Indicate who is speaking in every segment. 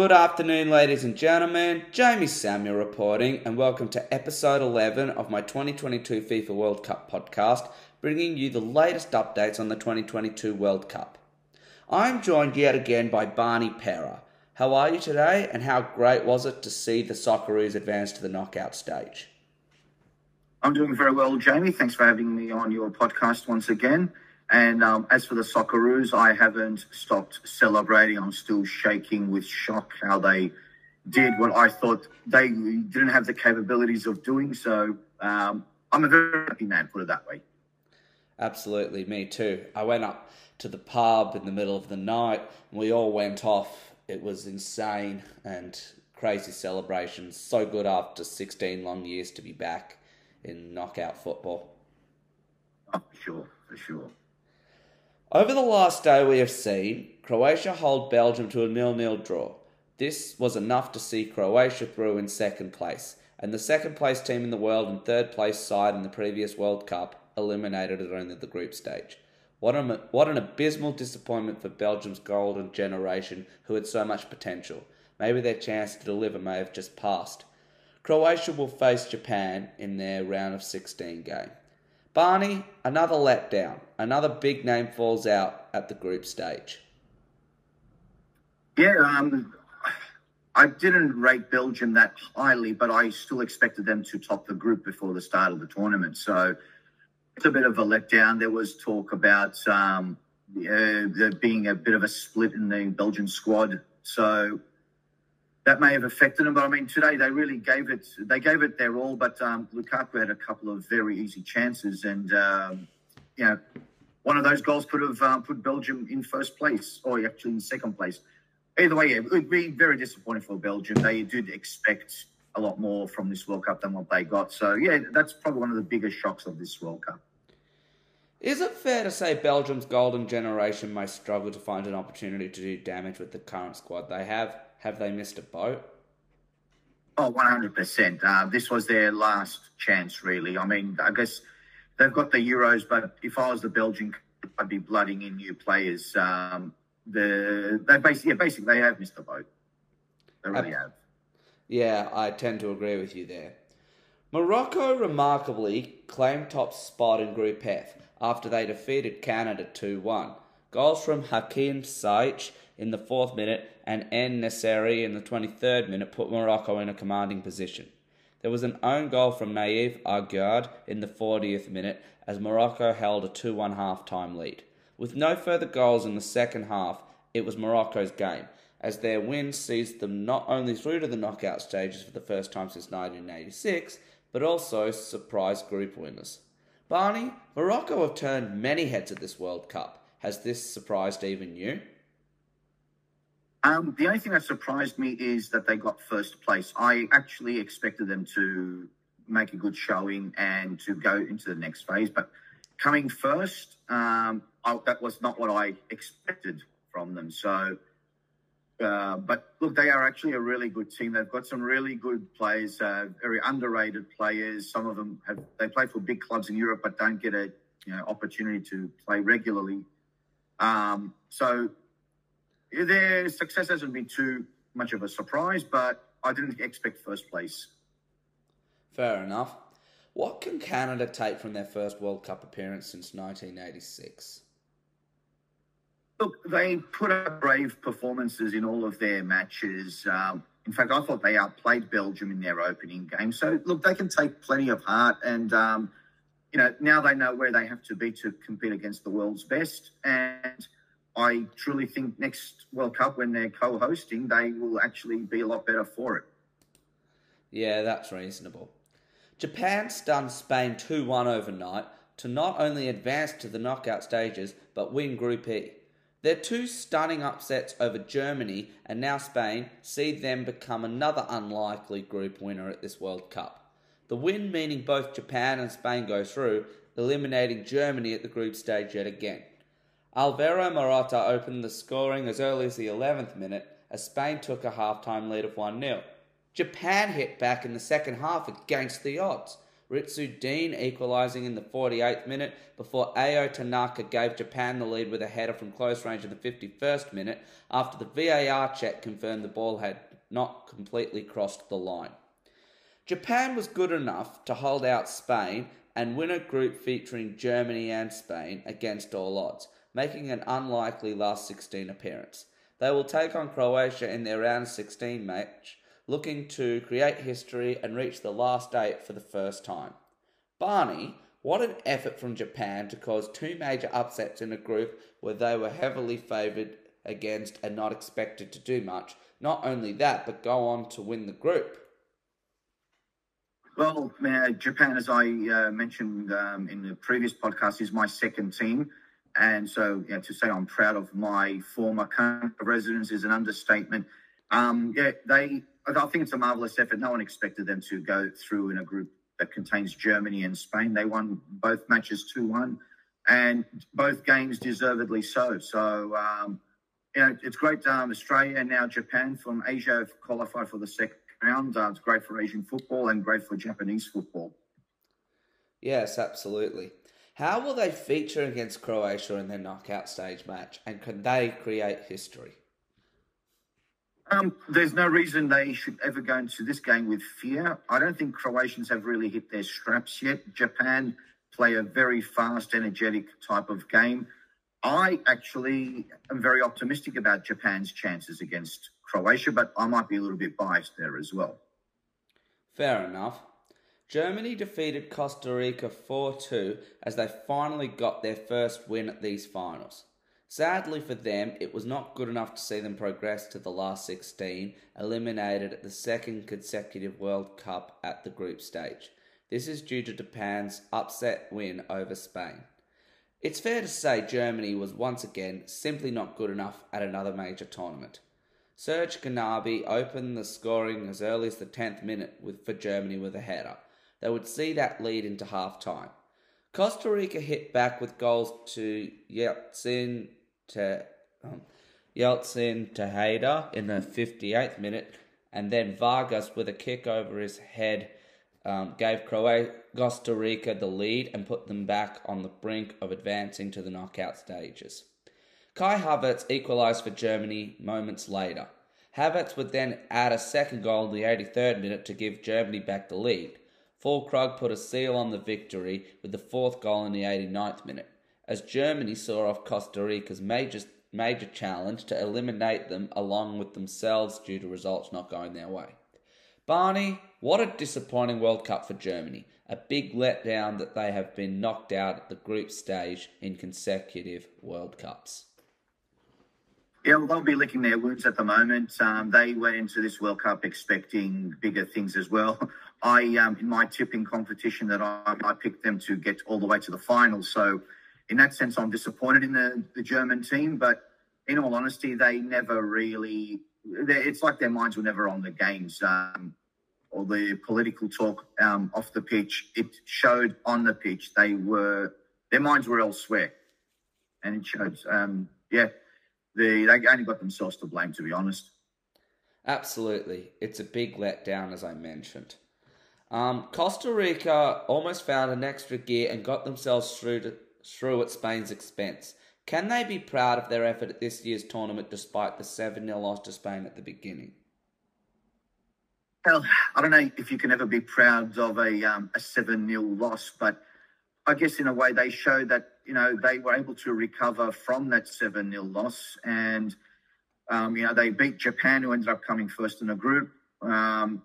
Speaker 1: Good afternoon, ladies and gentlemen. Jamie Samuel reporting, and welcome to episode 11 of my 2022 FIFA World Cup podcast, bringing you the latest updates on the 2022 World Cup. I'm joined yet again by Bani Pera. How are you today, and how great was it to see the Socceroos advance to the knockout stage?
Speaker 2: I'm doing very well, Jamie. Thanks for having me on your podcast once again. And um, as for the Socceroos, I haven't stopped celebrating. I'm still shaking with shock how they did what I thought they didn't have the capabilities of doing. So um, I'm a very happy man, put it that way.
Speaker 1: Absolutely, me too. I went up to the pub in the middle of the night and we all went off. It was insane and crazy celebrations. So good after 16 long years to be back in knockout football.
Speaker 2: Oh, for sure, for sure.
Speaker 1: Over the last day, we have seen Croatia hold Belgium to a nil-nil draw. This was enough to see Croatia through in second place, and the second place team in the world and third place side in the previous World Cup eliminated at only the group stage. What an, what an abysmal disappointment for Belgium's golden generation who had so much potential. Maybe their chance to deliver may have just passed. Croatia will face Japan in their round of 16 game. Bani, another letdown. Another big name falls out at the group stage.
Speaker 2: Yeah, um, I didn't rate Belgium that highly, but I still expected them to top the group before the start of the tournament. So it's a bit of a letdown. There was talk about um, uh, there being a bit of a split in the Belgian squad. So that may have affected them. But I mean, today they really gave it. They gave it their all. But um, Lukaku had a couple of very easy chances, and um, you know, one of those goals could have uh, put Belgium in first place, or actually in second place. Either way, yeah, it would be very disappointing for Belgium. They did expect a lot more from this World Cup than what they got. So yeah, that's probably one of the biggest shocks of this World Cup.
Speaker 1: Is it fair to say Belgium's golden generation may struggle to find an opportunity to do damage with the current squad they have? Have they missed a boat?
Speaker 2: Oh, 100%. Uh, this was their last chance, really. I mean, I guess they've got the Euros, but if I was the Belgian, I'd be blooding in new players. Um, the they basically, yeah, basically, they have missed the boat. They really uh, have.
Speaker 1: Yeah, I tend to agree with you there. Morocco remarkably claimed top spot in Group F after they defeated Canada 2 1. Goals from Hakim Ziyech in the fourth minute and En-Nesyri in the 23rd minute put Morocco in a commanding position. There was an own goal from Nayef Aguerd in the 40th minute as Morocco held a 2 1 half time lead. With no further goals in the second half, it was Morocco's game, as their win sees them not only through to the knockout stages for the first time since 1986, but also surprise group winners. Bani, Morocco have turned many heads at this World Cup. Has this surprised even you?
Speaker 2: Um, the only thing that surprised me is that they got first place. I actually expected them to make a good showing and to go into the next phase, but coming first, um, I, that was not what I expected from them. So, uh, but look, they are actually a really good team. They've got some really good players, uh, very underrated players. Some of them have they play for big clubs in Europe, but don't get a you know opportunity to play regularly. Um, so their success hasn't been too much of a surprise, but I didn't expect first place.
Speaker 1: Fair enough. What can Canada take from their first World Cup appearance since 1986?
Speaker 2: Look, they put up brave performances in all of their matches. Um, in fact, I thought they outplayed Belgium in their opening game. So, look, they can take plenty of heart. And, um, you know, now they know where they have to be to compete against the world's best. And I truly think next World Cup, when they're co hosting, they will actually be a lot better for it.
Speaker 1: Yeah, that's reasonable. Japan stunned Spain 2 1 overnight to not only advance to the knockout stages, but win Group E. Their two stunning upsets over Germany and now Spain see them become another unlikely group winner at this World Cup. The win meaning both Japan and Spain go through, eliminating Germany at the group stage yet again. Alvaro Morata opened the scoring as early as the 11th minute as Spain took a half-time lead of 1 0. Japan hit back in the second half against the odds, Ritsu Doan equalising in the 48th minute before Ao Tanaka gave Japan the lead with a header from close range in the 51st minute after the VAR check confirmed the ball had not completely crossed the line. Japan was good enough to hold out Spain and win a group featuring Germany and Spain against all odds, making an unlikely last 16 appearance. They will take on Croatia in their round 16 match, looking to create history and reach the last eight for the first time. Bani, what an effort from Japan to cause two major upsets in a group where they were heavily favoured against and not expected to do much. Not only that, but go on to win the group.
Speaker 2: Well, Japan, as I uh, mentioned um, in the previous podcast, is my second team. And so yeah, to say I'm proud of my former residents is an understatement. Um, yeah, they. I think it's a marvelous effort. No one expected them to go through in a group that contains Germany and Spain. They won both matches two one, and both games deservedly so. So um, you know, it's great. Um, Australia and now Japan from Asia have qualified for the second round. Uh, it's great for Asian football and great for Japanese football.
Speaker 1: Yes, absolutely. How will they feature against Croatia in their knockout stage match, and can they create history?
Speaker 2: Um, there's no reason they should ever go into this game with fear. I don't think Croatians have really hit their straps yet. Japan play a very fast, energetic type of game. I actually am very optimistic about Japan's chances against Croatia, but I might be a little bit biased there as well.
Speaker 1: Fair enough. Germany defeated Costa Rica 4 2 as they finally got their first win at these finals. Sadly for them, it was not good enough to see them progress to the last 16, eliminated at the second consecutive World Cup at the group stage. This is due to Japan's upset win over Spain. It's fair to say Germany was once again simply not good enough at another major tournament. Serge Gnabry opened the scoring as early as the 10th minute with, for Germany with a header they would see that lead into half time. Costa Rica hit back with goals to Yeltsin to um, Yeltsin Tejeda in the 58th minute, and then Vargas with a kick over his head um, gave Croatia, Costa Rica the lead and put them back on the brink of advancing to the knockout stages. Kai Havertz equalised for Germany moments later. Havertz would then add a second goal in the 83rd minute to give Germany back the lead. Füllkrug put a seal on the victory with the fourth goal in the 89th minute, as Germany saw off Costa Rica's major, major challenge to eliminate them along with themselves due to results not going their way. Bani, what a disappointing World Cup for Germany. A big letdown that they have been knocked out at the group stage in consecutive World Cups.
Speaker 2: Yeah, well, they'll be licking their wounds at the moment. Um, they went into this World Cup expecting bigger things as well. I, um, in my tipping competition, that I, I, picked them to get all the way to the final. So, in that sense, I'm disappointed in the, the German team. But in all honesty, they never really. It's like their minds were never on the games um, or the political talk um, off the pitch. It showed on the pitch they were their minds were elsewhere, and it showed. Um, yeah, they they only got themselves to blame, to be honest.
Speaker 1: Absolutely, it's a big letdown, as I mentioned. Um, Costa Rica almost found an extra gear and got themselves through, to, through at Spain's expense. Can they be proud of their effort at this year's tournament despite the 7 0 loss to Spain at the beginning?
Speaker 2: Well, I don't know if you can ever be proud of a, um, a 7 0 loss, but I guess in a way they showed that, you know, they were able to recover from that 7 0 loss. And, um, you know, they beat Japan, who ended up coming first in the group. Um,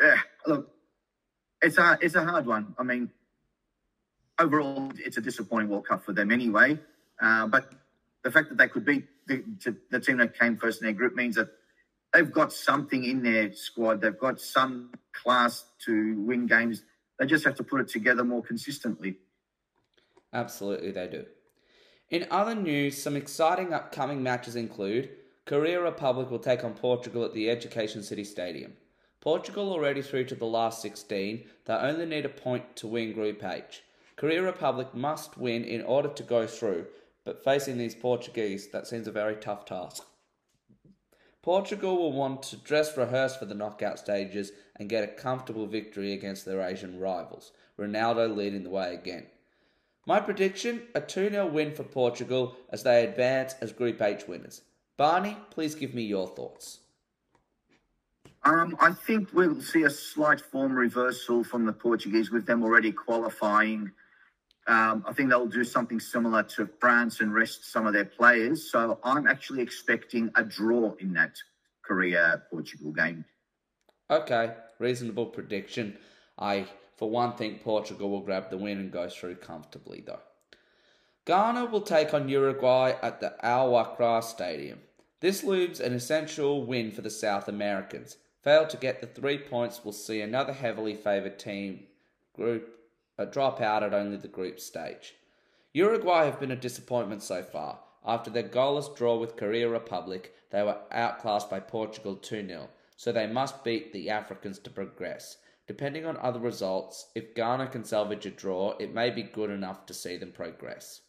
Speaker 2: yeah, look, it's a it's a hard one. I mean, overall, it's a disappointing World Cup for them anyway. Uh, but the fact that they could beat the, the, team that came first in their group means that they've got something in their squad. They've got some class to win games. They just have to put it together more consistently.
Speaker 1: Absolutely, they do. In other news, some exciting upcoming matches include Korea Republic will take on Portugal at the Education City Stadium. Portugal already through to the last 16, they only need a point to win Group H. Korea Republic must win in order to go through, but facing these Portuguese, that seems a very tough task. Portugal will want to dress rehearse for the knockout stages and get a comfortable victory against their Asian rivals, Ronaldo leading the way again. My prediction a 2 0 win for Portugal as they advance as Group H winners. Bani, please give me your thoughts.
Speaker 2: Um, I think we'll see a slight form reversal from the Portuguese with them already qualifying. Um, I think they'll do something similar to France and rest some of their players. So I'm actually expecting a draw in that Korea Portugal game.
Speaker 1: Okay, reasonable prediction. I, for one, think Portugal will grab the win and go through comfortably, though. Ghana will take on Uruguay at the Al Wakra Stadium. This looms an essential win for the South Americans. Fail to get the three points we'll see another heavily favoured team group uh, drop out at only the group stage. Uruguay have been a disappointment so far. After their goalless draw with Korea Republic, they were outclassed by Portugal 2 0, so they must beat the Africans to progress. Depending on other results, if Ghana can salvage a draw, it may be good enough to see them progress.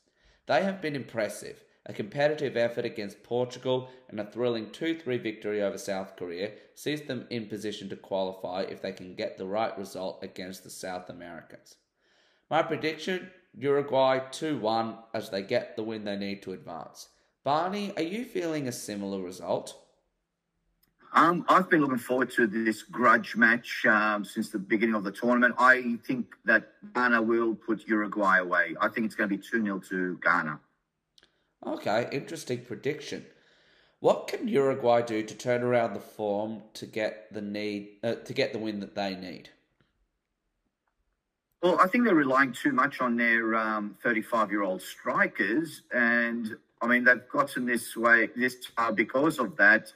Speaker 1: They have been impressive. A competitive effort against Portugal and a thrilling 2 3 victory over South Korea sees them in position to qualify if they can get the right result against the South Americans. My prediction Uruguay 2 1 as they get the win they need to advance. Bani, are you feeling a similar result?
Speaker 2: Um, I've been looking forward to this grudge match um, since the beginning of the tournament. I think that Ghana will put Uruguay away. I think it's going to be 2 0 to Ghana.
Speaker 1: Okay, interesting prediction. What can Uruguay do to turn around the form to get the need uh, to get the win that they need?
Speaker 2: Well, I think they're relying too much on their 35 um, year old strikers. And I mean, they've gotten this way, this far because of that.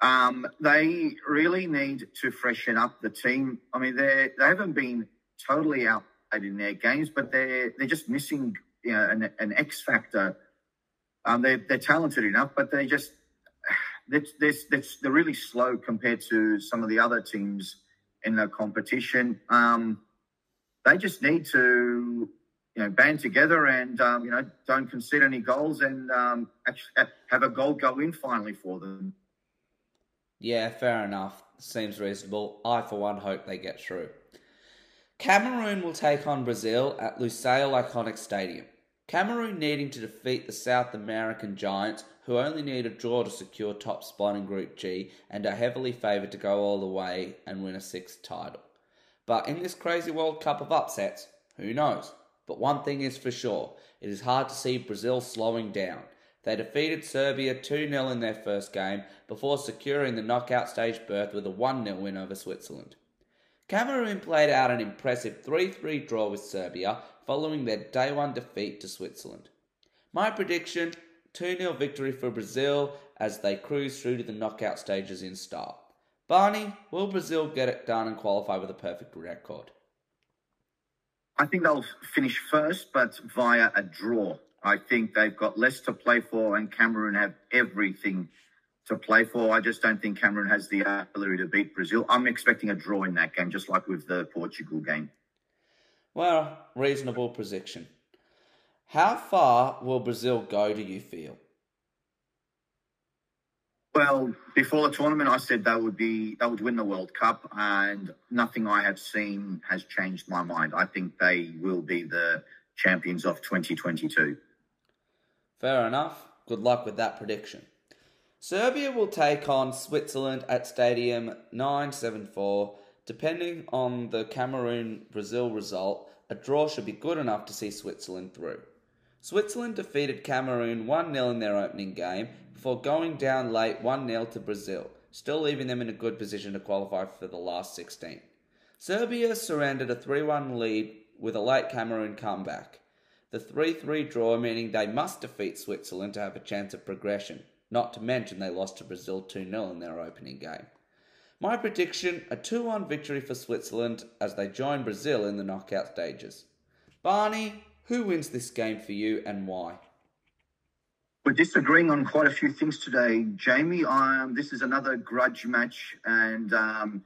Speaker 2: Um, they really need to freshen up the team. I mean, they they haven't been totally out in their games, but they're they're just missing you know, an, an X factor um, they're, they're talented enough, but they just they're, they're, they're, really slow compared to some of the other teams in the competition. Um, they just need to you know band together and um, you know don't concede any goals and um, actually have a goal go in finally for them.
Speaker 1: Yeah, fair enough. Seems reasonable. I, for one, hope they get through. Cameroon will take on Brazil at Lusail Iconic Stadium. Cameroon needing to defeat the South American giants, who only need a draw to secure top spot in Group G and are heavily favoured to go all the way and win a sixth title. But in this crazy World Cup of upsets, who knows? But one thing is for sure it is hard to see Brazil slowing down. They defeated Serbia 2 0 in their first game before securing the knockout stage berth with a 1 0 win over Switzerland. Cameroon played out an impressive 3 3 draw with Serbia following their day one defeat to Switzerland. My prediction 2 0 victory for Brazil as they cruise through to the knockout stages in style. Bani, will Brazil get it done and qualify with a perfect record?
Speaker 2: I think they'll finish first, but via a draw. I think they've got less to play for, and Cameroon have everything to play for. I just don't think Cameroon has the ability to beat Brazil. I'm expecting a draw in that game, just like with the Portugal game.
Speaker 1: Well, reasonable prediction. How far will Brazil go, do you feel?
Speaker 2: Well, before the tournament, I said they would be they would win the World Cup, and nothing I have seen has changed my mind. I think they will be the champions of 2022.
Speaker 1: Fair enough. Good luck with that prediction. Serbia will take on Switzerland at Stadium 974. Depending on the Cameroon Brazil result, a draw should be good enough to see Switzerland through. Switzerland defeated Cameroon 1 0 in their opening game before going down late 1 0 to Brazil, still leaving them in a good position to qualify for the last 16. Serbia surrendered a 3 1 lead with a late Cameroon comeback. The 3 3 draw meaning they must defeat Switzerland to have a chance of progression, not to mention they lost to Brazil 2 0 in their opening game. My prediction a 2 1 victory for Switzerland as they join Brazil in the knockout stages. Bani, who wins this game for you and why?
Speaker 2: We're disagreeing on quite a few things today, Jamie. Um, this is another grudge match, and um,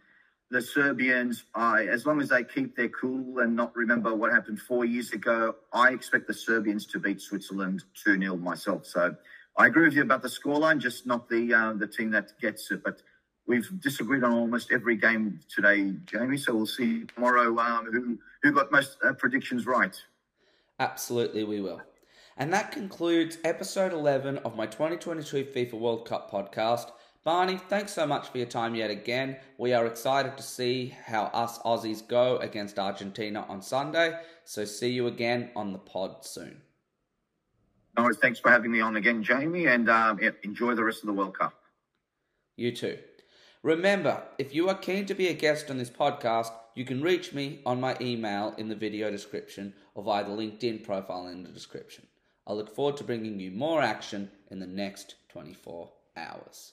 Speaker 2: the Serbians, I, as long as they keep their cool and not remember what happened four years ago, I expect the Serbians to beat Switzerland 2 0 myself. So I agree with you about the scoreline, just not the uh, the team that gets it. But we've disagreed on almost every game today, Jamie. So we'll see tomorrow um, who who got most uh, predictions right.
Speaker 1: Absolutely, we will. And that concludes episode 11 of my 2022 FIFA World Cup podcast. Bani, thanks so much for your time yet again. We are excited to see how us Aussies go against Argentina on Sunday. So see you again on the pod soon.
Speaker 2: No worries. Thanks for having me on again, Jamie, and um, enjoy the rest of the World Cup.
Speaker 1: You too. Remember, if you are keen to be a guest on this podcast, you can reach me on my email in the video description or via the LinkedIn profile in the description. I look forward to bringing you more action in the next 24 hours.